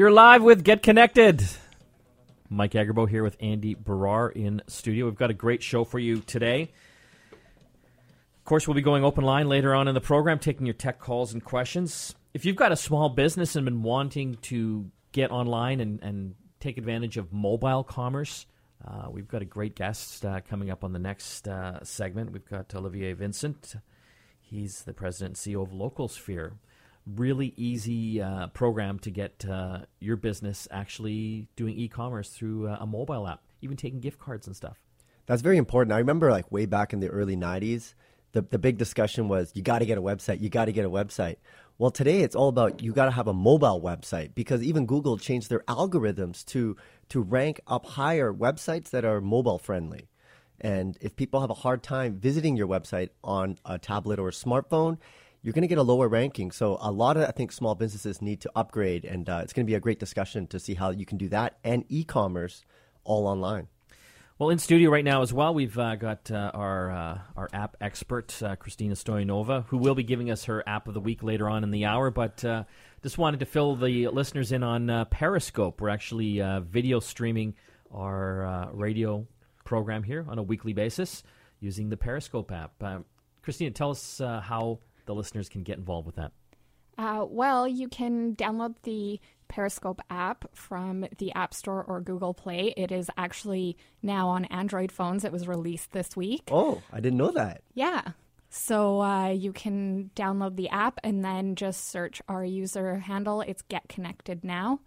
You're live with Get Connected. Mike Agerbak here with Andy Baryer in studio. We've got a great show for you today. Of course, we'll be going open line later on in the program, taking your tech calls and questions. If you've got a small business and been wanting to get online and, and take advantage of mobile commerce, uh, we've got a great guest uh, coming up on the next uh, segment. We've got Olivier Vincent. He's the president and CEO of Localsphere really easy uh, program to get uh, your business actually doing e-commerce through uh, a mobile app, even taking gift cards and stuff. That's very important. I remember like way back in the early 90s, the, the big discussion was you got to get a website, you got to get a website. Well, today it's all about you got to have a mobile website because even Google changed their algorithms to to rank up higher websites that are mobile friendly. And if people have a hard time visiting your website on a tablet or a smartphone, you're going to get a lower ranking. So a lot of I think small businesses need to upgrade, and uh, it's going to be a great discussion to see how you can do that and e-commerce all online. Well, in studio right now as well, we've uh, got uh, our uh, our app expert uh, Christina Stoyanova, who will be giving us her app of the week later on in the hour. But uh, just wanted to fill the listeners in on uh, Periscope. We're actually video streaming our radio program here on a weekly basis using the Periscope app. Christina, tell us how the listeners can get involved with that? Uh, well, you can download the Periscope app from the App Store or Google Play. It is actually now on Android phones. It was released this week. Oh, I didn't know that. Yeah. So uh, you can download the app and then just search our user handle. It's Get Connected Now.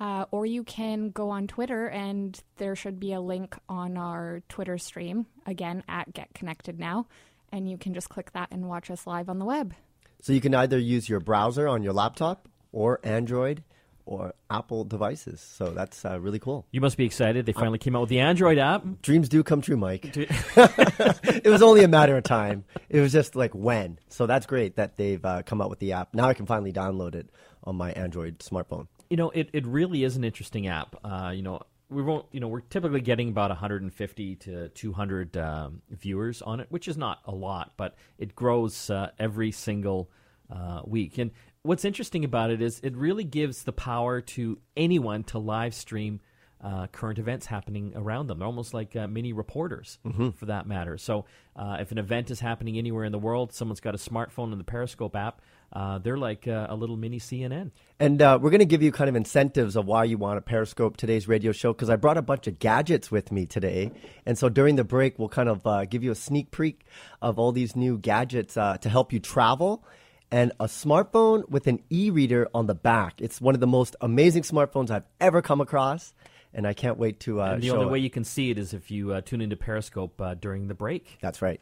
Uh, or you can go on Twitter and there should be a link on our Twitter stream, again, at Get Connected Now and you can just click that and watch us live on the web. So you can either use your browser on your laptop or Android or Apple devices. So that's uh, really cool. You must be excited. They finally came out with the Android app. Dreams do come true, Mike. it was only a matter of time. It was just like when. So that's great that they've uh, come out with the app. Now I can finally download it on my Android smartphone. You know, it, it really is an interesting app. Uh, you know, we won't, you know, we're typically getting about 150 to 200 um, viewers on it, which is not a lot, but it grows uh, every single uh, week. And what's interesting about it is it really gives the power to anyone to live stream uh, current events happening around them. They're almost like uh, mini reporters, mm-hmm. for that matter. So, uh, if an event is happening anywhere in the world, someone's got a smartphone and the Periscope app. Uh, they're like uh, a little mini CNN. And uh, we're going to give you kind of incentives of why you want to Periscope today's radio show because I brought a bunch of gadgets with me today. And so during the break, we'll kind of give you a sneak peek of all these new gadgets to help you travel and a smartphone with an e reader on the back. It's one of the most amazing smartphones I've ever come across and I can't wait to. Uh, and the only it. way you can see it is if you uh, tune into Periscope uh, during the break. That's right.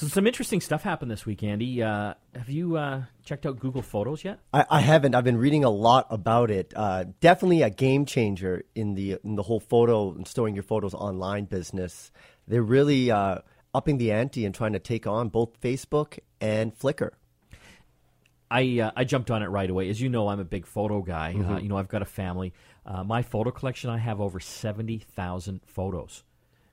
So some interesting stuff happened this week, Andy. Uh, have you uh, checked out Google Photos yet? I, I, haven't. I've been reading a lot about it. Uh, definitely a game changer in the in the whole photo and storing your photos online business. They're really upping the ante and trying to take on both Facebook and Flickr. I uh, I jumped on it right away. As you know, I'm a big photo guy. Mm-hmm. Uh, you know, I've got a family. Uh, my photo collection, I have over seventy thousand photos,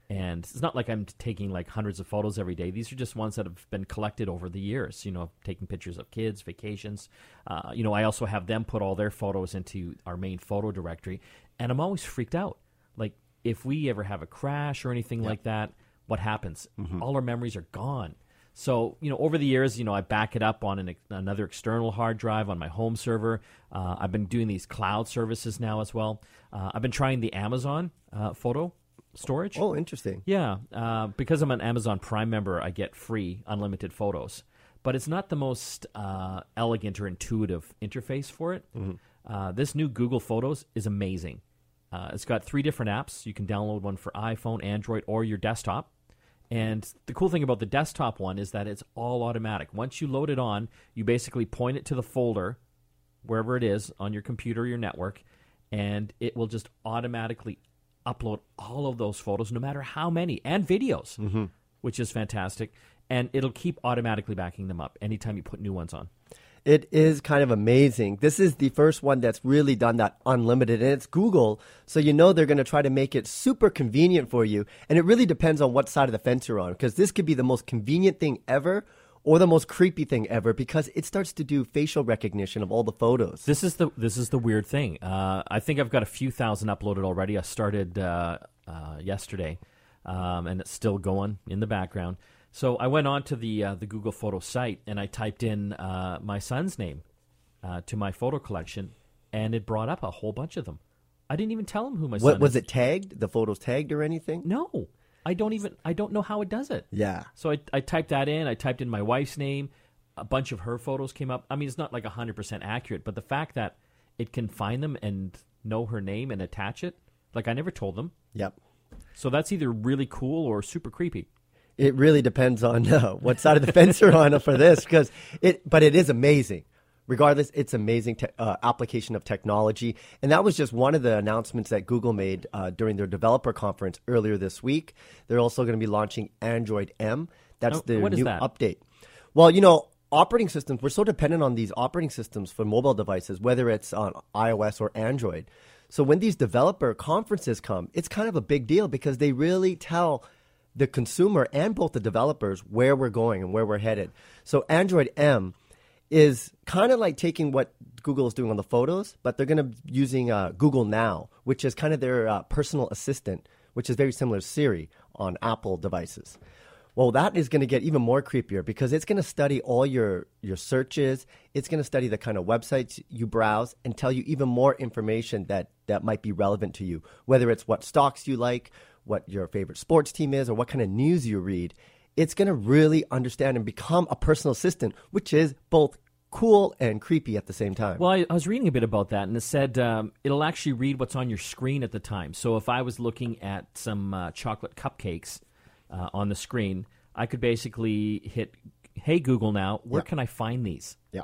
and it's not like I'm taking like hundreds of photos every day. These are just ones that have been collected over the years. You know, taking pictures of kids, vacations. Uh, you know, I also have them put all their photos into our main photo directory, and I'm always freaked out. Like if we ever have a crash or anything yep. like that, what happens? Mm-hmm. All our memories are gone. So, you know, over the years, you know, I back it up on an, another external hard drive on my home server. Uh, I've been doing these cloud services now as well. Uh, I've been trying the Amazon uh, photo storage. Oh, interesting. Yeah, uh, because I'm an Amazon Prime member, I get free unlimited photos. But it's not the most uh, elegant or intuitive interface for it. Mm-hmm. Uh, this new Google Photos is amazing. it's got three different apps. You can download one for iPhone, Android, or your desktop. And the cool thing about the desktop one is that it's all automatic. Once you load it on, you basically point it to the folder, wherever it is on your computer or your network, and it will just automatically upload all of those photos, no matter how many, and videos, mm-hmm. which is fantastic. And it'll keep automatically backing them up anytime you put new ones on. It is kind of amazing. This is the first one that's really done that unlimited, and it's Google, so you know they're going to try to make it super convenient for you. And it really depends on what side of the fence you're on, because this could be the most convenient thing ever, or the most creepy thing ever because it starts to do facial recognition of all the photos. This is the this is the weird thing. Uh, I think I've got a few thousand uploaded already. I started uh, uh, yesterday, um, and it's still going in the background. So I went on to the uh, the Google Photo site and I typed in uh, my son's name uh, to my photo collection, and it brought up a whole bunch of them. I didn't even tell him who my what son was is. it tagged? The photos tagged or anything? No, I don't even. I don't know how it does it. Yeah. So I, I typed that in. I typed in my wife's name. A bunch of her photos came up. I mean, it's not like 100% accurate, but the fact that it can find them and know her name and attach it, like I never told them. Yep. So that's either really cool or super creepy. It really depends on uh, what side of the fence you're on for this, because it. But it is amazing. Regardless, it's amazing te- uh, application of technology, and that was just one of the announcements that Google made uh, during their developer conference earlier this week. They're also going to be launching Android M. That's Oh, is new that? update. Well, you know, operating systems. We're so dependent on these operating systems for mobile devices, whether it's on iOS or Android. So when these developer conferences come, it's kind of a big deal because they really tell the consumer and both the developers where we're going and where we're headed. So Android M is kind of like taking what Google is doing on the photos, but they're going to be using uh, Google Now, which is kind of their uh, personal assistant, which is very similar to Siri on Apple devices. Well, that is going to get even more creepier because it's going to study all your your searches. It's going to study the kind of websites you browse and tell you even more information that that might be relevant to you, whether it's what stocks you like, what your favorite sports team is, or what kind of news you read. It's going to really understand and become a personal assistant, which is both cool and creepy at the same time. Well, I, I was reading a bit about that, and it said um, it'll actually read what's on your screen at the time. So if I was looking at some uh, chocolate cupcakes uh, on the screen, I could basically hit, "Hey Google, now where Yeah. can I find these?" yeah.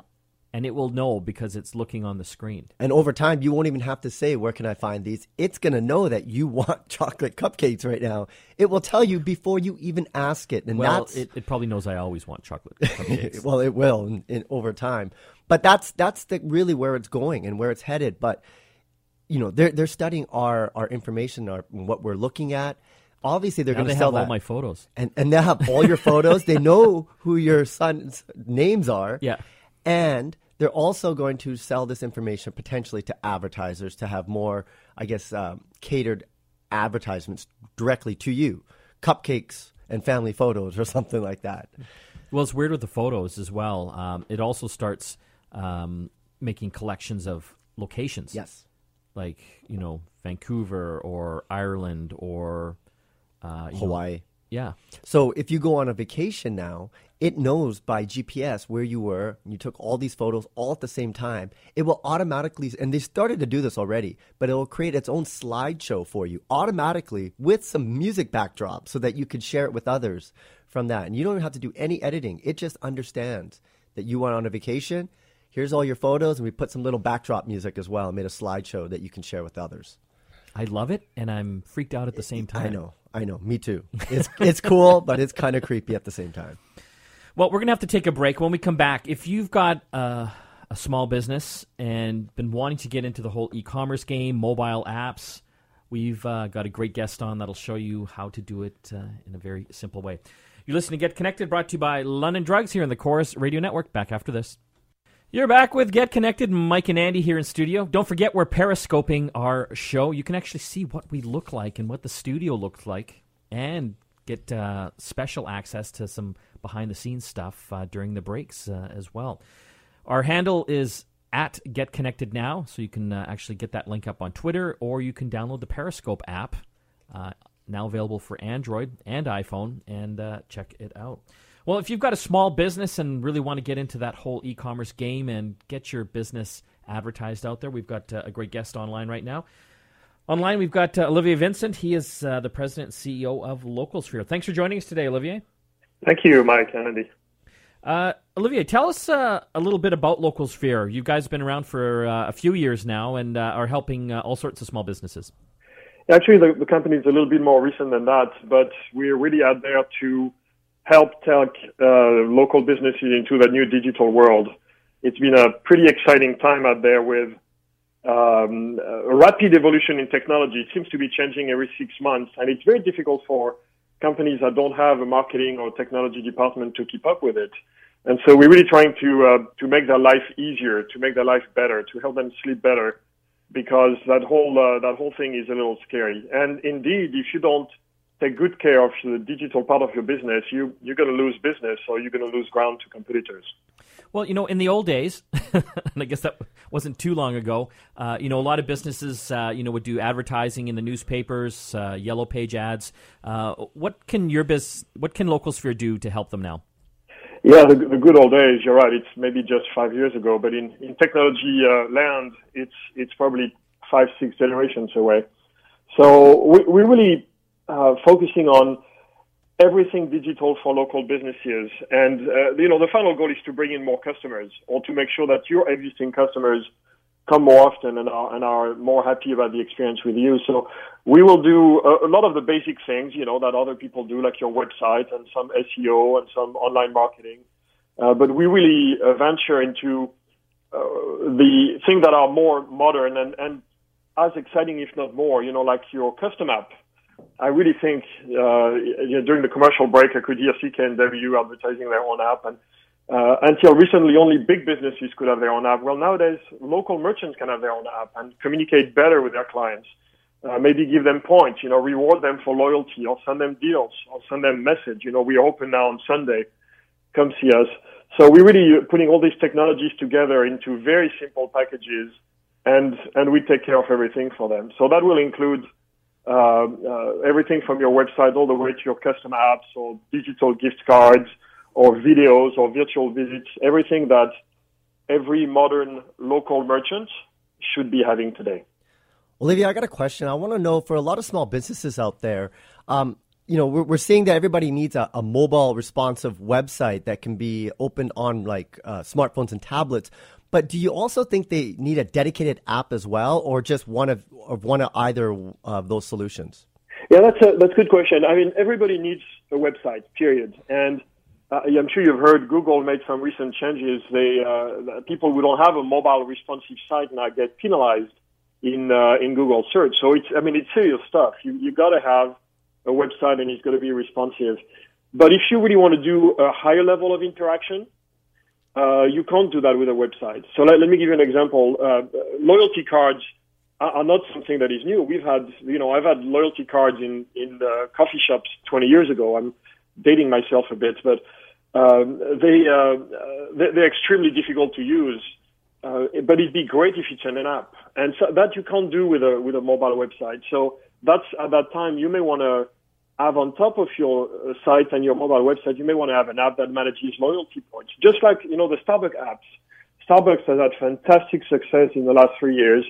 And it will know because it's looking on the screen. And over time, you won't even have to say, Where can I find these? It's going to know that you want chocolate cupcakes right now. It will tell you before you even ask it. And Well, that's it, it probably knows I always want chocolate cupcakes. well, it will in, in, over time. But that's that's the, really where it's going and where it's headed. But you know, they're they're studying our our information, our what we're looking at. Obviously, they're going they to sell have all that, my photos. and and they have all your photos. they know who your son's names are. Yeah. and they're also going to sell this information potentially to advertisers to have more, I guess, um, catered advertisements directly to you, cupcakes and family photos or something like that. Well, it's weird with the photos as well. Um, it also starts um, making collections of locations. Yes. like you know Vancouver or Ireland or uh, you know- Hawaii. Yeah, So if you go on a vacation now, it knows by GPS where you were. You took all these photos all at the same time. It will automatically, and they started to do this already, but it will create its own slideshow for you automatically with some music backdrop so that you could share it with others from that. And you don't have to do any editing. It just understands that you went on a vacation. Here's all your photos, and we put some little backdrop music as well and made a slideshow that you can share with others. I love it, and I'm freaked out at the same time. I know, I know, me too. It's it's cool, but it's kind of creepy at the same time. Well, we're gonna have to take a break. When we come back, if you've got uh, a small business and been wanting to get into the whole e-commerce game, mobile apps, we've uh, got a great guest on that'll show you how to do it uh, in a very simple way. You're listening to Get Connected, brought to you by London Drugs here in the Corus Radio Network. Back after this. You're back with Get Connected. Mike and Andy here in studio. Don't forget we're periscoping our show. You can actually see what we look like and what the studio looks like, and get uh, special access to some behind the scenes stuff uh, during the breaks uh, as well. Our handle is at Get Connected Now, so you can uh, actually get that link up on Twitter, or you can download the Periscope app, uh, now available for Android and iPhone, and uh, check it out. Well, if you've got a small business and really want to get into that whole e commerce game and get your business advertised out there, we've got uh, a great guest online right now. Online, we've got uh, Olivier Vincent. He is uh, the president and CEO of Localsphere. Thanks for joining us today, Olivier. Thank you, Mike Andy. Uh, Olivier, tell us uh, a little bit about Localsphere. You guys have been around for uh, a few years now and uh, are helping uh, all sorts of small businesses. Actually, the, the company is a little bit more recent than that, but we're really out there to help take uh, local businesses into the new digital world. It's been a pretty exciting time out there with um, rapid evolution in technology. It seems to be changing every six months, and it's very difficult for companies that don't have a marketing or technology department to keep up with it. And so we're really trying to uh, to make their life easier, to make their life better, to help them sleep better, because that whole uh, that whole thing is a little scary. And indeed, if you don't take good care of the digital part of your business, you you're going to lose business or you're going to lose ground to competitors. Well, you know, in the old days, and I guess that wasn't too long ago. Uh, you know, a lot of businesses, uh, you know, would do advertising in the newspapers, uh, yellow page ads. Uh, what can your biz, what can Local Sphere do to help them now? Yeah, the, the, good old days. You're right. It's maybe just five years ago, but in in technology uh, land, it's it's probably five six generations away. So we, we're really uh, focusing on everything digital for local businesses, and uh, you know the final goal is to bring in more customers or to make sure that your existing customers come more often and are, and are more happy about the experience with you. So we will do a, a, lot of the basic things, you know, that other people do, like your website and some SEO and some online marketing. Uh, but we really uh, venture into uh, the things that are more modern and, and as exciting, if not more, you know, like your custom app. I really think uh, you know, during the commercial break, I could hear CKNW advertising their own app, and uh, until recently, only big businesses could have their own app. Well, nowadays, local merchants can have their own app and communicate better with their clients. Uh, maybe give them points, you know, reward them for loyalty, or send them deals, or send them message. You know, we open now on Sunday. Come see us. So we're really putting all these technologies together into very simple packages, and and we take care of everything for them. So that will include uh, uh, everything from your website all the way to your custom apps or digital gift cards or videos or virtual visits, everything that every modern local merchant should be having today. Olivia, I got a question. I want to know for a lot of small businesses out there, um, you know, we're, we're seeing that everybody needs a, a, mobile responsive website that can be opened on like uh, smartphones and tablets. But do you also think they need a dedicated app as well, or just one of, of one of either of those solutions? Yeah, that's a that's a good question. I mean, everybody needs a website, period. And uh, I'm sure you've heard Google made some recent changes. They uh, people who don't have a mobile responsive site now get penalized in uh, in Google search. So it's I mean it's serious stuff. You you got to have a website and it's got to be responsive. But if you really want to do a higher level of interaction, uh, you can't do that with a website. So let, let me give you an example. Uh, loyalty cards are, not something that is new. We've had, you know, I've had loyalty cards in in coffee shops 20 years ago. I'm dating myself a bit, but um, they uh, they're extremely difficult to use. Uh, but it'd be great if it's an app, and so that you can't do with a with a mobile website. So that's at that time you may want to have on top of your uh, site and your mobile website, you may want to have an app that manages loyalty points. Just like, you know, the Starbucks apps. Starbucks has had fantastic success in the last three years,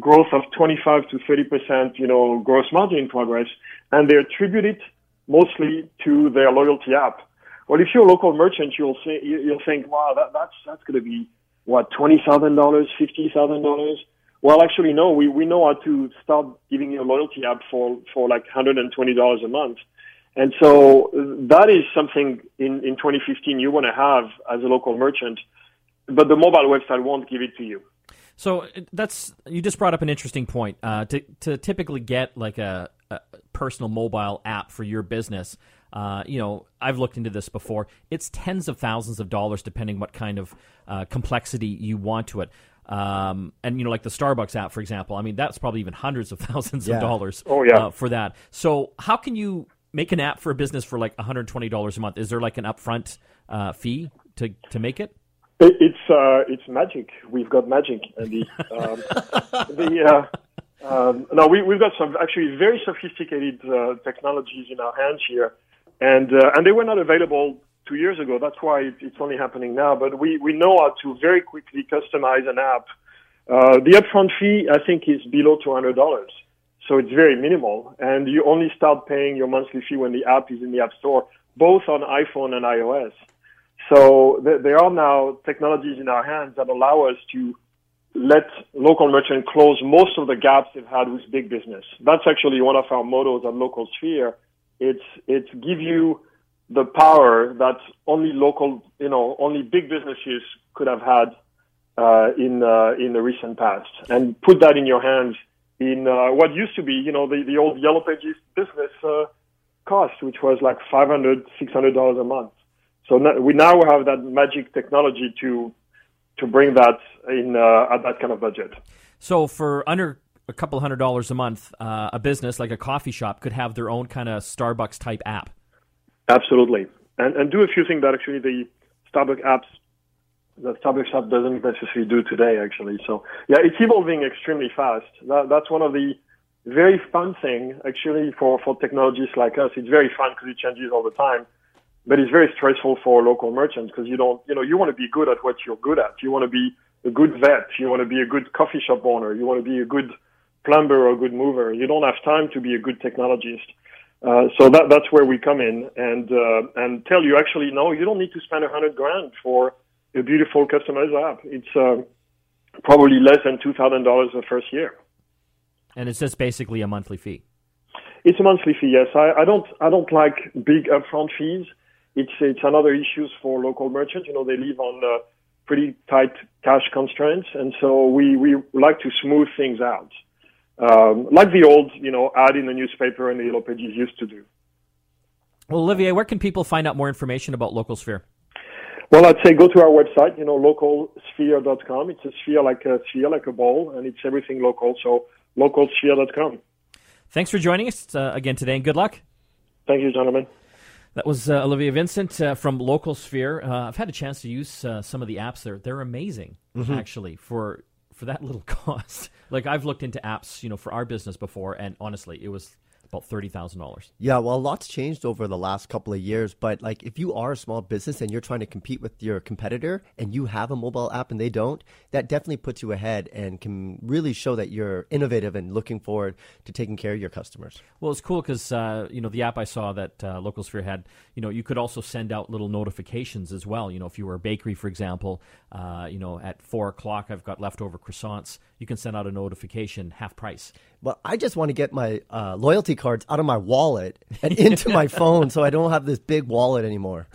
growth of 25 to 30%, you know, gross margin progress, and they attribute it mostly to their loyalty app. Well, if you're a local merchant, you'll say, you'll think, wow, that, that's, that's going to be what, $20,000, $50,000? Well, actually, no. We we know how to start giving you a loyalty app for for like hundred and twenty dollars a month, and so that is something in in 2015 you want to have as a local merchant, but the mobile website won't give it to you. So that's you just brought up an interesting point. Uh, to to typically get like a, a personal mobile app for your business, uh, you know, I've looked into this before. It's tens of thousands of dollars, depending what kind of uh, complexity you want to it. Um, and you know, like the Starbucks app, for example. I mean, that's probably even hundreds of thousands yeah. of dollars. Oh yeah. Uh, for that. So how can you make an app for a business for like one hundred twenty dollars a month? Is there like an upfront uh, fee to to make it? It's uh, it's magic. We've got magic, Andy. Um, the uh, um, no, we we've got some actually very sophisticated uh, technologies in our hands here, and uh, and they were not available two years ago. That's why it's only happening now. But we, we know how to very quickly customize an app. Uh, the upfront fee, I think, is below $200. So it's very minimal. And you only start paying your monthly fee when the app is in the App Store, both on iPhone and iOS. So th- there are now technologies in our hands that allow us to let local merchants close most of the gaps they've had with big business. That's actually one of our mottos at Local Sphere. It's, it's give you the power that only local, you know, only big businesses could have had uh, in uh, in the recent past, and put that in your hands in uh, what used to be, you know, the, the old Yellow Pages business uh, cost, which was like five hundred, six hundred dollars a month. So we now have that magic technology to to bring that in uh, at that kind of budget. So for under a couple hundred dollars a month, uh, a business like a coffee shop could have their own kind of Starbucks type app. Absolutely, and and do a few things that actually the Starbucks apps, the Starbucks app doesn't necessarily do today. Actually, so yeah, it's evolving extremely fast. That, that's one of the very fun thing actually for for technologies like us. It's very fun because it changes all the time but it's very stressful for local merchants because you don't, you know, you want to be good at what you're good at. You want to be a good vet. You want to be a good coffee shop owner. You want to be a good plumber or a good mover. You don't have time to be a good technologist. Uh, so that that's where we come in and uh, and tell you actually no, you don't need to spend a hundred grand for a beautiful customized app. It's uh, probably less than two thousand dollars the first year. And it's just basically a monthly fee. It's a monthly fee. Yes, I, I don't I don't like big upfront fees it's it's another issue for local merchants. You know, they live on uh, pretty tight cash constraints, and so we we like to smooth things out, um, like the old you know ad in the newspaper and the yellow pages used to do. Well, Olivier, where can people find out more information about Local Sphere? Well, I'd say go to our website, you know, localsphere.com. It's a sphere like a sphere, like a ball, and it's everything local. So localsphere.com. Thanks for joining us uh, again today, and good luck. Thank you, gentlemen. That was uh, Olivia Vincent uh, from Local Sphere. Uh, I've had a chance to use uh, some of the apps there. They're amazing, mm-hmm. actually, for for that little cost. like I've looked into apps, you know, for our business before, and honestly, it was about thirty thousand dollars. Yeah, well, a lot's changed over the last couple of years. But like, if you are a small business and you're trying to compete with your competitor, and you have a mobile app and they don't, that definitely puts you ahead and can really show that you're innovative and looking forward to taking care of your customers. Well, it's cool because uh, you know the app I saw that uh, Local Sphere had. You know, you could also send out little notifications as well. You know, if you were a bakery, for example, uh, you know, at four o'clock I've got leftover croissants. You can send out a notification half price. Well, I just want to get my uh, loyalty cards out of my wallet and into my phone so I don't have this big wallet anymore.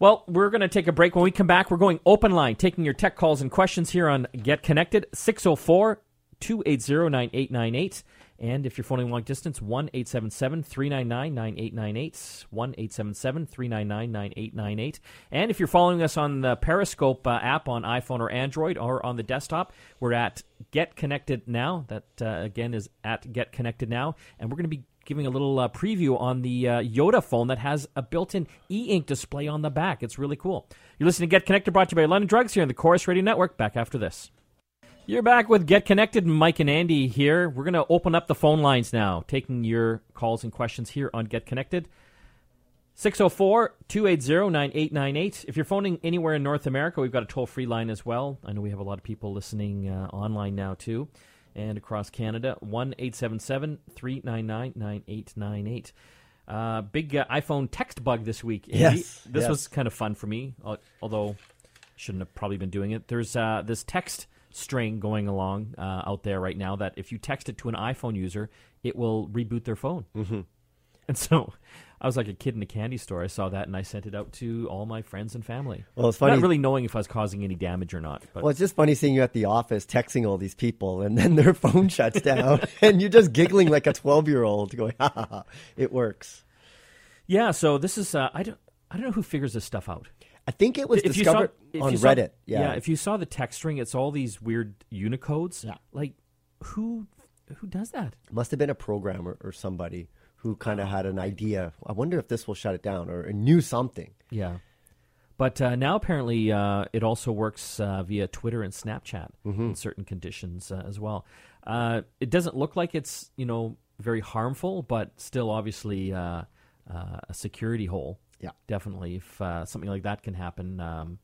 Well, we're going to take a break. When we come back, we're going open line, taking your tech calls and questions here on Get Connected, 604 280 9898. And if you're phoning long distance, 1 877 399 9898. 1 877 399 9898. And if you're following us on the Periscope uh, app on iPhone or Android or on the desktop, we're at Get Connected Now. That, uh, again, is at Get Connected Now. And we're going to be giving a little uh, preview on the uh, YotaPhone that has a built in e ink display on the back. It's really cool. You're listening to Get Connected, brought to you by London Drugs here on the Corus Radio Network. Back after this. You're back with Get Connected. Mike and Andy here. We're going to open up the phone lines now, taking your calls and questions here on Get Connected. 604 280 9898. If you're phoning anywhere in North America, we've got a toll free line as well. I know we have a lot of people listening uh, online now, too, and across Canada. 1 877 399 9898. Uh, big uh, iPhone text bug this week. Andy. Yes. This yes. was kind of fun for me, although shouldn't have probably been doing it. There's uh, this text string going along uh, out there right now that if you text it to an iPhone user, it will reboot their phone. Mm-hmm. And so I was like a kid in a candy store. I saw that and I sent it out to all my friends and family. Well, it's funny. Not really knowing if I was causing any damage or not. But. Well, it's just funny seeing you at the office texting all these people and then their phone shuts down and you're just giggling like a 12 year old going, ha ha ha, it works. Yeah, so this is, uh, I, don't, I don't know who figures this stuff out. I think it was if discovered saw, on Reddit. Saw, yeah. yeah, if you saw the text string, it's all these weird Unicodes. Yeah. Like, who who does that? Must have been a programmer or somebody who kind of had an idea. I wonder if this will shut it down or knew something. Yeah. But uh, now apparently uh, it also works uh, via Twitter and Snapchat mm-hmm. in certain conditions uh, as well. Uh, it doesn't look like it's you know very harmful, but still obviously uh, a security hole. Yeah, definitely. If uh, something like that can happen, um,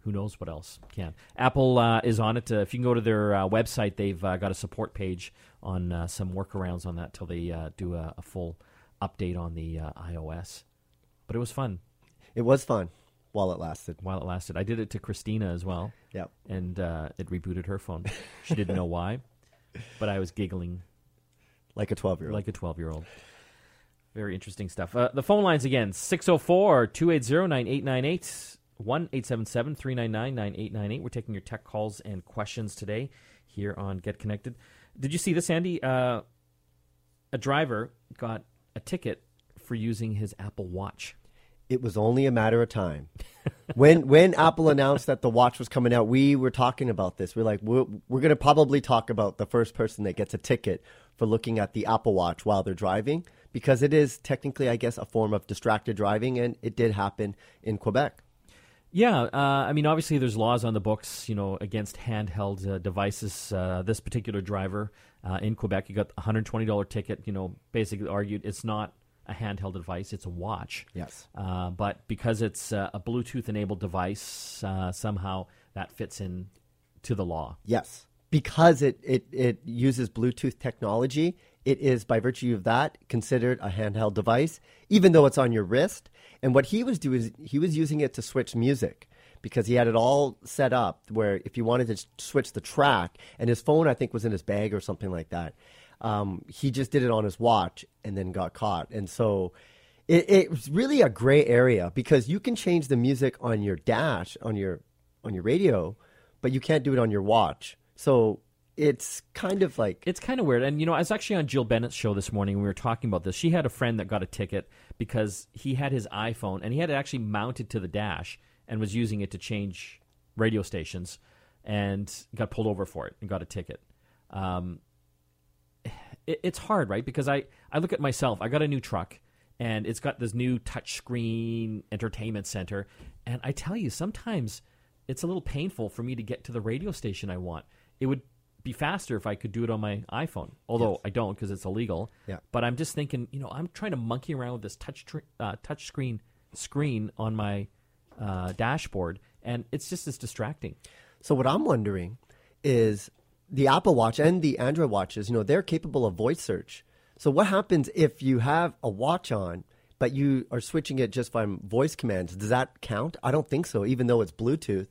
who knows what else can? Apple uh, is on it. Uh, if you can go to their uh, website, they've uh, got a support page on uh, some workarounds on that till they do a, a, full update on the iOS. But it was fun. It was fun while it lasted. While it lasted, I did it to Christina as well. Yeah, and it rebooted her phone. She didn't know why, but I was giggling like a twelve year old. Like a twelve year old. Very interesting stuff. Uh, the phone lines again 604 280 9898 1 877 399 9898. We're taking your tech calls and questions today here on Get Connected. Did you see this, Andy? Uh, a driver got a ticket for using his Apple Watch. it was only a matter of time. when when Apple announced that the watch was coming out, we were talking about this. We're like, we're, we're going to probably talk about the first person that gets a ticket for looking at the Apple Watch while they're driving, because it is technically, I guess, a form of distracted driving, and it did happen in Quebec. Yeah, uh, I mean, obviously, there's laws on the books, you know, against handheld uh, devices. Uh, this particular driver uh, in Quebec, he got a $120 ticket. You know, basically argued it's not a handheld device; it's a watch. Yes. Uh, but because it's uh, a Bluetooth-enabled device, somehow that fits in to the law. Yes, because it it it uses Bluetooth technology. It is, by virtue of that, considered a handheld device, even though it's on your wrist and what he was doing is he was using it to switch music because he had it all set up where if you wanted to switch the track, and his phone I think was in his bag or something like that, um, he just did it on his watch and then got caught. And so it, it was really a gray area because you can change the music on your dash on your on your radio, but you can't do it on your watch. So it's kind of like it's kind of weird. And you know, I was actually on Jill Bennett's show this morning. and we were talking about this. She had a friend that got a ticket because he had his iPhone and he had it actually mounted to the dash and was using it to change radio stations, and got pulled over for it and got a ticket. Um, it, it's hard, right? Because I I look at myself. I got a new truck. And it's got this new touchscreen entertainment center. And I tell you, sometimes it's a little painful for me to get to the radio station I want. It would be faster if I could do it on my iPhone. Although yes. I don't because it's illegal. Yeah. But I'm just thinking, you know, I'm trying to monkey around with this touch tr- uh, touch screen screen on my uh, dashboard, and it's just as distracting. So what I'm wondering is the Apple Watch and the Android watches. You know, they're capable of voice search. So what happens if you have a watch on? But you are switching it just from voice commands. Does that count? I don't think so. Even though it's Bluetooth,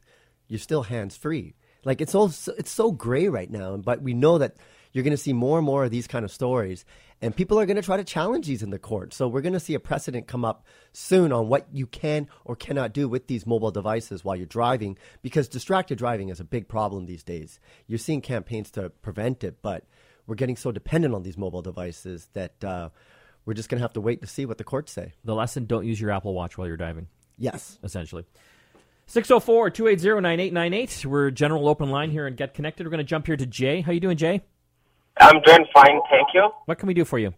you're still hands free. Like it's all it's so gray right now, but we know that you're going to see more and more of these kind of stories, and people are going to try to challenge these in the court. So we're going to see a precedent come up soon on what you can or cannot do with these mobile devices while you're driving, because distracted driving is a big problem these days. You're seeing campaigns to prevent it, but we're getting so dependent on these mobile devices that uh, we're just going to have to wait to see what the courts say. The lesson: don't use your Apple Watch while you're driving. Yes, essentially. 604 280 9898. We're general open line here and Get Connected. We're going to jump here to Jay. How you doing, Jay? I'm doing fine, thank you. What can we do for you?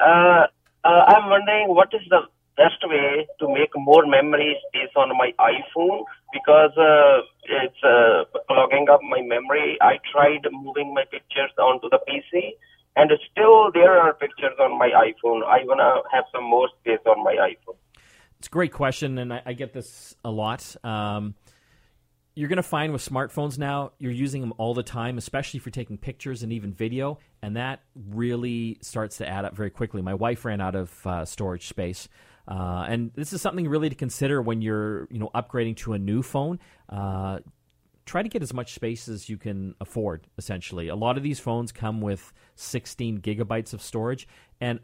Uh, uh, I'm wondering what is the best way to make more memory space on my iPhone because uh, it's uh, clogging up my memory. I tried moving my pictures onto the PC, and still there are pictures on my iPhone. I want to have some more space on my iPhone. It's a great question, and I, I get this a lot. Um, you're going to find with smartphones now, you're using them all the time, especially for taking pictures and even video, and that really starts to add up very quickly. My wife ran out of uh, storage space. Uh, and this is something really to consider when you're, you know, upgrading to a new phone. Uh, try to get as much space as you can afford. Essentially, a lot of these phones come with 16 gigabytes of storage, and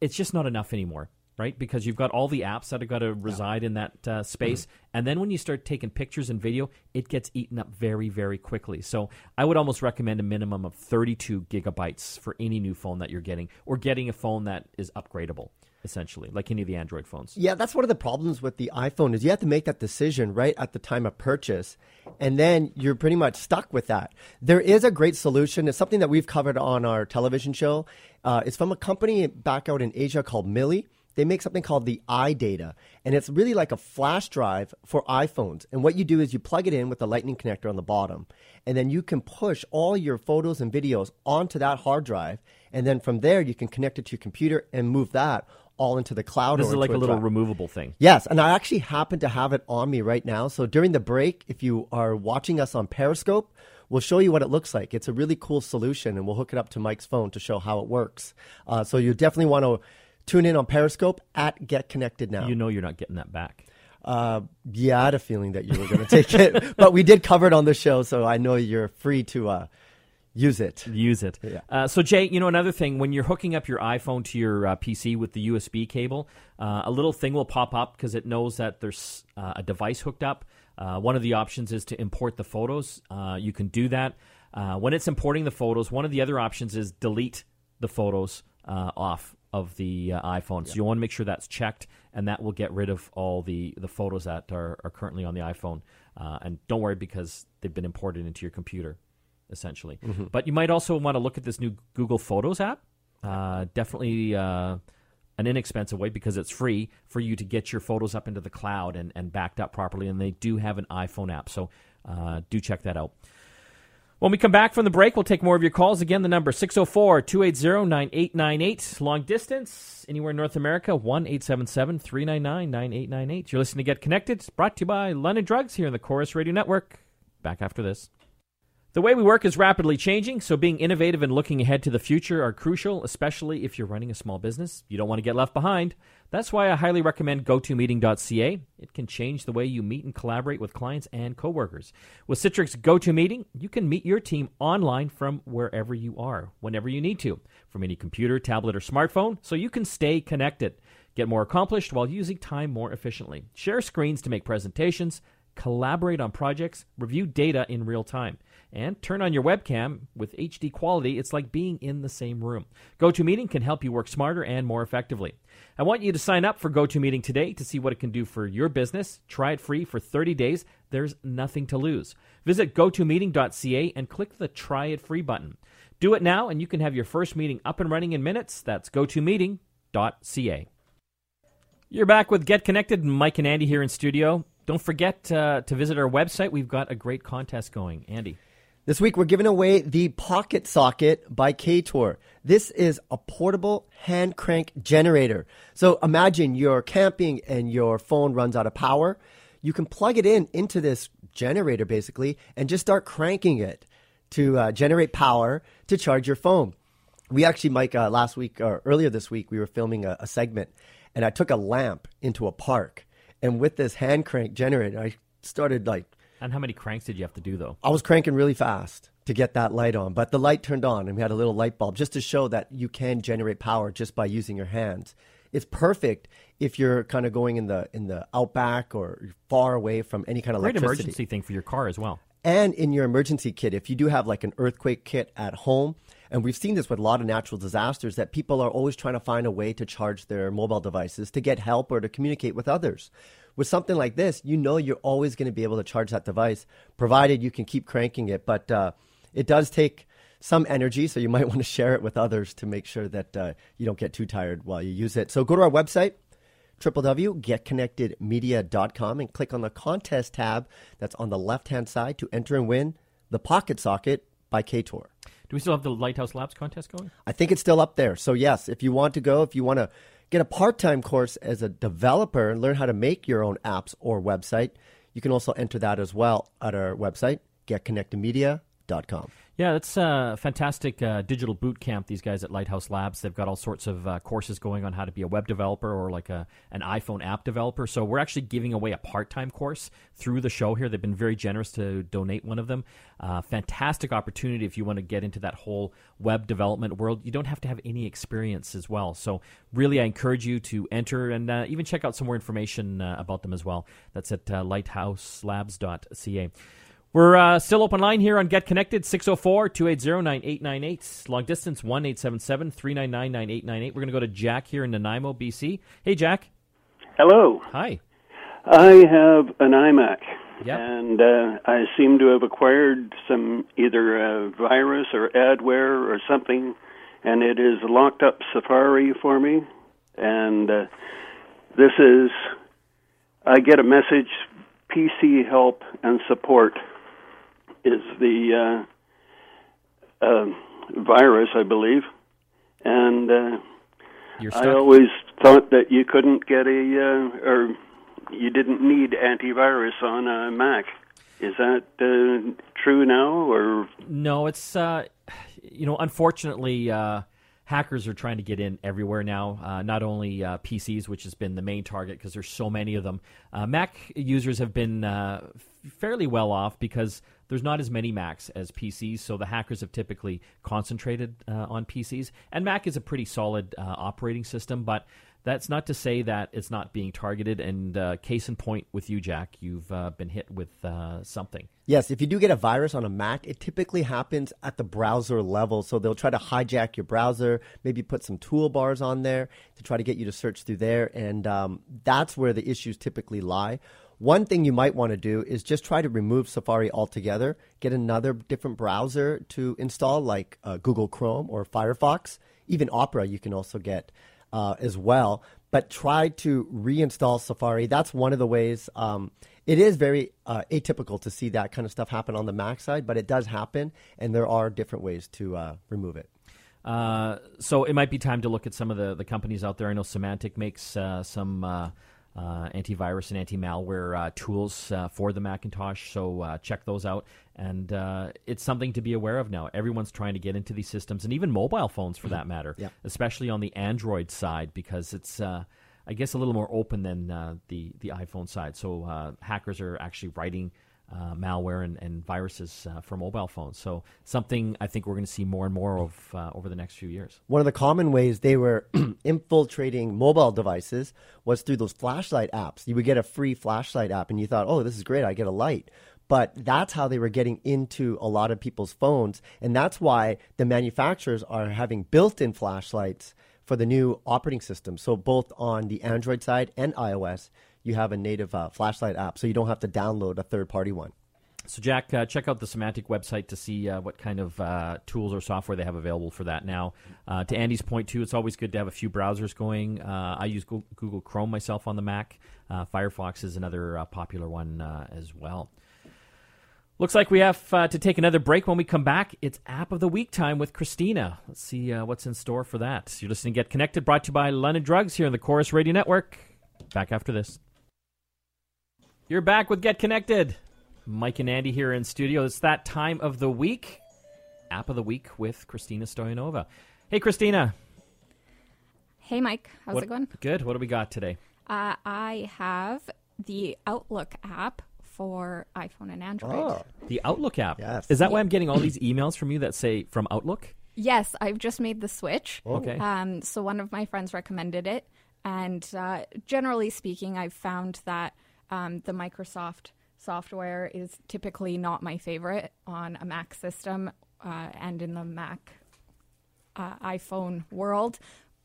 it's just not enough anymore right? Because you've got all the apps that have got to reside yeah. in that uh, space. Mm-hmm. And then when you start taking pictures and video, it gets eaten up very, very quickly. So I would almost recommend a minimum of 32 gigabytes for any new phone that you're getting, or getting a phone that is upgradable. Essentially, like any of the Android phones. Yeah, that's one of the problems with the iPhone is you have to make that decision right at the time of purchase, and then you're pretty much stuck with that. There is a great solution. It's something that we've covered on our television show. Uh, it's from a company back out in Asia called Mili they make something called the iData, and it's really like a flash drive for iPhones. And what you do is you plug it in with the lightning connector on the bottom, and then you can push all your photos and videos onto that hard drive, and then from there you can connect it to your computer and move that all into the cloud. This is like a, a little removable thing. Yes, and I actually happen to have it on me right now. So during the break, if you are watching us on Periscope, we'll show you what it looks like. It's a really cool solution, and we'll hook it up to Mike's phone to show how it works. Uh, so you definitely want to Tune in on Periscope at Get Connected Now. You know you're not getting that back. Uh, yeah, I had a feeling that you were going to take it, but we did cover it on the show, so I know you're free to uh, use it. Use it. Yeah. Uh, so, Jay, you know another thing when you're hooking up your iPhone to your uh, PC with the USB cable, uh, a little thing will pop up because it knows that there's uh, a device hooked up. one of the options is to import the photos. you can do that. when it's importing the photos, one of the other options is delete the photos uh, off of the uh, iPhone. So you want to make sure that's checked, and that will get rid of all the, the photos that are, are currently on the iPhone. Uh, and don't worry because they've been imported into your computer, essentially. But you might also want to look at this new Google Photos app. Uh, definitely uh, an inexpensive way because it's free for you to get your photos up into the cloud and, and backed up properly. And they do have an iPhone app, so uh, do check that out. When we come back from the break, we'll take more of your calls. Again, the number 604 280 9898. Long distance, anywhere in North America, 1 877 399 9898. You're listening to Get Connected. It's brought to you by London Drugs here in the Corus Radio Network. Back after this. The way we work is rapidly changing, so being innovative and looking ahead to the future are crucial, especially if you're running a small business. You don't want to get left behind. That's why I highly recommend GoToMeeting.ca. It can change the way you meet and collaborate with clients and coworkers. With Citrix GoToMeeting, you can meet your team online from wherever you are, whenever you need to, from any computer, tablet, or smartphone, so you can stay connected. Get more accomplished while using time more efficiently. Share screens to make presentations, collaborate on projects, review data in real time, and turn on your webcam with HD quality. It's like being in the same room. GoToMeeting can help you work smarter and more effectively. I want you to sign up for GoToMeeting today to see what it can do for your business. Try it free for 30 days. There's nothing to lose. Visit gotomeeting.ca and click the Try It Free button. Do it now, and you can have your first meeting up and running in minutes. That's gotomeeting.ca. You're back with Get Connected. Mike and Andy here in studio. Don't forget uh, to visit our website. We've got a great contest going. Andy. This week, we're giving away the Pocket Socket by K-Tor. This is a portable hand crank generator. So imagine you're camping and your phone runs out of power. You can plug it in into this generator basically and just start cranking it to uh, generate power to charge your phone. We actually, Mike, uh, last week or earlier this week, we were filming a, a segment and I took a lamp into a park. And with this hand crank generator, I started like And how many cranks did you have to do, though? I was cranking really fast to get that light on, but the light turned on and we had a little light bulb just to show that you can generate power just by using your hands. It's perfect if you're kind of going in the in the outback or far away from any kind of Great electricity. emergency thing for your car as well. And in your emergency kit, if you do have like an earthquake kit at home, and we've seen this with a lot of natural disasters, that people are always trying to find a way to charge their mobile devices to get help or to communicate with others. With something like this, you know you're always going to be able to charge that device, provided you can keep cranking it. But uh, it does take some energy, so you might want to share it with others to make sure that uh, you don't get too tired while you use it. So go to our website, www.getconnectedmedia.com, and click on the contest tab that's on the left hand side to enter and win the Pocket Socket by KTOR. Do we still have the Lighthouse Labs contest going? I think it's still up there. So, yes, if you want to go, if you want to get a part time course as a developer and learn how to make your own apps or website, you can also enter that as well at our website, getconnectedmedia.com. Yeah, that's a fantastic uh, digital boot camp. These guys at Lighthouse Labs, they've got all sorts of uh, courses going on how to be a web developer or like a an iPhone app developer. So we're actually giving away a part time course through the show here. They've been very generous to donate one of them. Uh, fantastic opportunity if you want to get into that whole web development world. You don't have to have any experience as well. So really, I encourage you to enter and uh, even check out some more information uh, about them as well. That's at uh, lighthouselabs.ca. We're uh, still open line here on Get Connected, 604 280 9898. Long distance, 1 877 399 9898. We're going to go to Jack here in Nanaimo, BC. Hey, Jack. Hello. Hi. I have an iMac, Yep. and uh, I seem to have acquired some either a virus or adware or something, and it is locked up Safari for me. And uh, this is, I get a message: PC help and support is the uh, uh, virus, I believe, and. Uh, I always thought that you couldn't get a uh, or you didn't need antivirus on a Mac. Is that uh, true now, or No, it's uh, you know, unfortunately, uh, hackers are trying to get in everywhere now. Uh, not only uh, PCs, which has been the main target because there's so many of them. Uh, Mac users have been uh, fairly well off because there's not as many Macs as PCs, so the hackers have typically concentrated uh, on PCs. And Mac is a pretty solid uh, operating system, but that's not to say that it's not being targeted. And uh, case in point with you, Jack, you've uh, been hit with uh, something. Yes, if you do get a virus on a Mac, it typically happens at the browser level. So they'll try to hijack your browser, maybe put some toolbars on there to try to get you to search through there. And um, that's where the issues typically lie. One thing you might want to do is just try to remove Safari altogether, get another different browser to install, like uh, Google Chrome or Firefox. Even Opera, you can also get uh, as well. But try to reinstall Safari. That's one of the ways. Um, it is very uh, atypical to see that kind of stuff happen on the Mac side, but it does happen, and there are different ways to uh, remove it. Uh, so it might be time to look at some of the, the companies out there. I know Symantec makes uh, some uh, antivirus and anti malware uh, tools uh, for the Macintosh. So uh, check those out. And uh, it's something to be aware of now. Everyone's trying to get into these systems, and even mobile phones for that matter, Yeah. especially on the Android side, because it's. uh, I guess a little more open than uh, the the iPhone side. So uh, hackers are actually writing uh, malware and, and viruses uh, for mobile phones. So something I think we're going to see more and more of uh, over the next few years. One of the common ways they were infiltrating mobile devices was through those flashlight apps. You would get a free flashlight app, and you thought, "Oh, this is great! I get a light." But that's how they were getting into a lot of people's phones, and that's why the manufacturers are having built-in flashlights for the new operating system. So both on the Android side and iOS, you have a native uh, flashlight app, so you don't have to download a third-party one. So, Jack, uh, check out the Symantec website to see uh, what kind of uh, tools or software they have available for that now. Uh, to Andy's point, too, it's always good to have a few browsers going. Uh, I use Google Chrome myself on the Mac. Uh, Firefox is another popular one as well. Looks like we have to take another break. When we come back, it's App of the Week time with Christina. Let's see what's in store for that. You're listening to Get Connected, brought to you by London Drugs here on the Corus Radio Network. Back after this. You're back with Get Connected. Mike and Andy here in studio. It's that time of the week. App of the Week with Christina Stoyanova. Hey, Christina. Hey, Mike. How's What- it going? Good. What do we got today? Uh, I have the Outlook app for iPhone and Android. Oh. The Outlook app. Yes. Is that why I'm getting all these emails from you that say from Outlook? Yes, I've just made the switch. Okay. Um, so one of my friends recommended it, and uh, generally speaking, I've found that um, the Microsoft software is typically not my favorite on a Mac system uh, and in the Mac uh, iPhone world.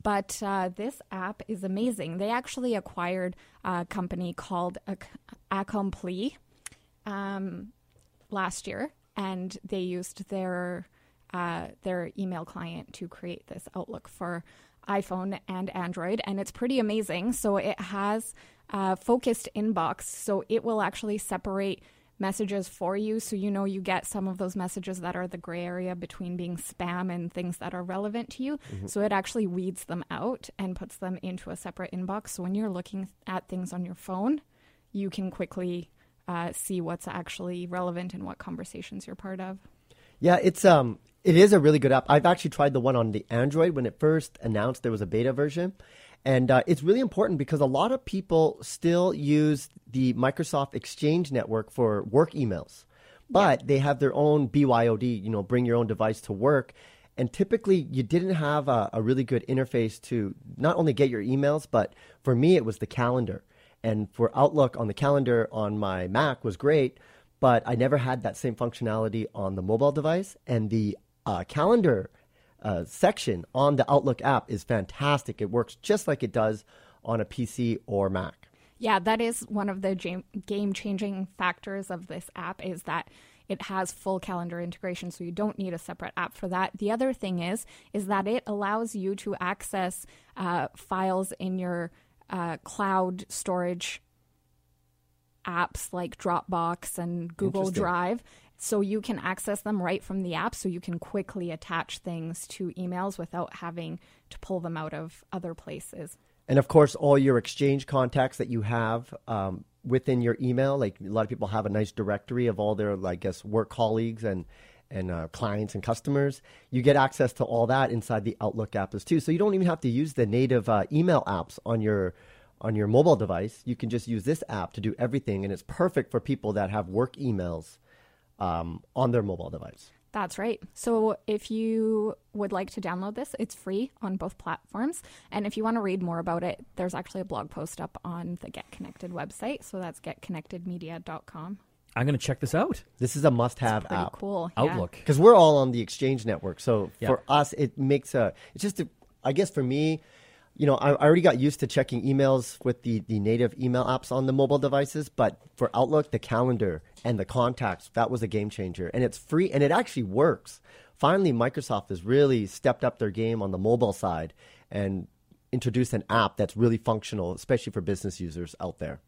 But uh, this app is amazing. They actually acquired a company called Ac- Accompli um, last year, and they used their uh, their email client to create this Outlook for iPhone and Android, and it's pretty amazing. So it has uh, focused inbox, so it will actually separate messages for you, so you know you get some of those messages that are the gray area between being spam and things that are relevant to you. So it actually weeds them out and puts them into a separate inbox. So when you're looking at things on your phone, you can quickly uh, see what's actually relevant and what conversations you're part of. Yeah, it's um, it is a really good app. I've actually tried the one on the Android when it first announced there was a beta version, and uh, it's really important because a lot of people still use the Microsoft Exchange network for work emails, but they have their own BYOD. You know, bring your own device to work. And typically, you didn't have a, a really good interface to not only get your emails, but for me, it was the calendar. And for Outlook on the calendar on my Mac was great, but I never had that same functionality on the mobile device. And the uh, calendar uh, section on the Outlook app is fantastic. It works just like it does on a PC or Mac. Yeah, that is one of the game changing factors of this app is that it has full calendar integration so you don't need a separate app for that the other thing is is that it allows you to access uh, files in your uh, cloud storage apps like dropbox and google drive so you can access them right from the app so you can quickly attach things to emails without having to pull them out of other places And of course, all your exchange contacts that you have um, within your email. Like a lot of people have a nice directory of all their, I guess, work colleagues and and uh, clients and customers. You get access to all that inside the Outlook app as too. So you don't even have to use the native uh, email apps on your on your mobile device. You can just use this app to do everything, and it's perfect for people that have work emails um, on their mobile device. That's right. So if you would like to download this, it's free on both platforms. And if you want to read more about it, there's actually a blog post up on the Get Connected website. So that's getconnectedmedia.com. I'm going to check this out. This is a must-have app cool. yeah. Outlook. because we're all on the Exchange network. So Yeah. for us, it makes a. It's just, a, I guess, for me, you know, I, I already got used to checking emails with the the native email apps on the mobile devices, but for Outlook, the calendar and the contacts, that was a game changer, and it's free and it actually works. Finally, Microsoft has really stepped up their game on the mobile side and introduced an app that's really functional, especially for business users out there.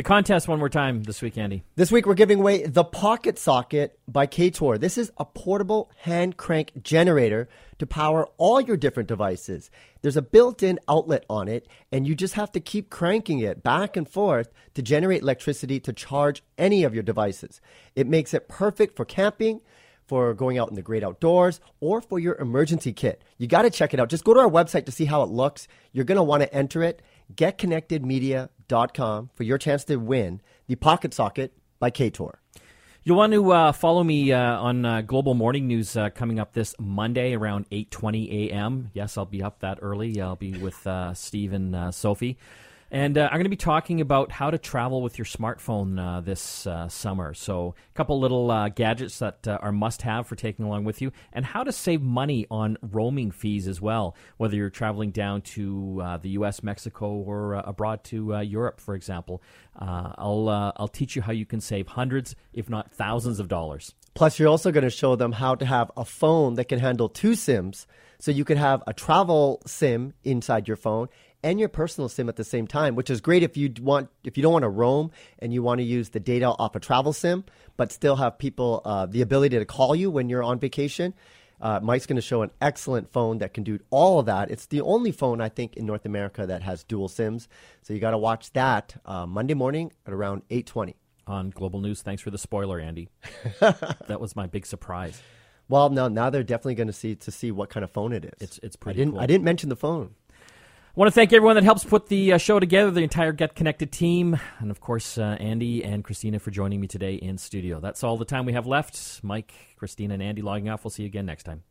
The contest one more time this week, Andy. This week we're giving away the Pocket Socket by K-Tor. This is a portable hand crank generator to power all your different devices. There's a built-in outlet on it and you just have to keep cranking it back and forth to generate electricity to charge any of your devices. It makes it perfect for camping, for going out in the great outdoors, or for your emergency kit. You got to check it out. Just go to our website to see how it looks. You're going to want to enter it. GetConnectedMedia.com for your chance to win the Pocket Socket by K-Tor. You'll want to uh, follow me uh, on uh, Global Morning News uh, coming up this Monday around 8:20 a.m. Yes, I'll be up that early. I'll be with uh, Steve and uh, Sophie, and uh, I'm going to be talking about how to travel with your smartphone uh, this uh, summer. So, a couple little uh, gadgets that uh, are must-have for taking along with you, and how to save money on roaming fees as well. Whether you're traveling down to uh, the U.S., Mexico, or abroad to Europe, for example, I'll I'll teach you how you can save hundreds, if not thousands, of dollars. Plus, you're also going to show them how to have a phone that can handle two SIMs. So you could have a travel SIM inside your phone and your personal SIM at the same time, which is great if you want if you don't want to roam and you want to use the data off a travel SIM, but still have people uh, the ability to call you when you're on vacation. Uh, Mike's going to show an excellent phone that can do all of that. It's the only phone I think in North America that has dual SIMs. So you got to watch that uh, Monday morning at around 8:20. on Global News. Thanks for the spoiler, Andy. that was my big surprise. Well, no, now they're definitely going to see to see what kind of phone it is. It's it's pretty. I didn't cool. I didn't mention the phone. Want to thank everyone that helps put the uh, show together, the entire Get Connected team, and of course uh, Andy and Christina for joining me today in studio. That's all the time we have left. Mike, Christina, and Andy logging off. We'll see you again next time.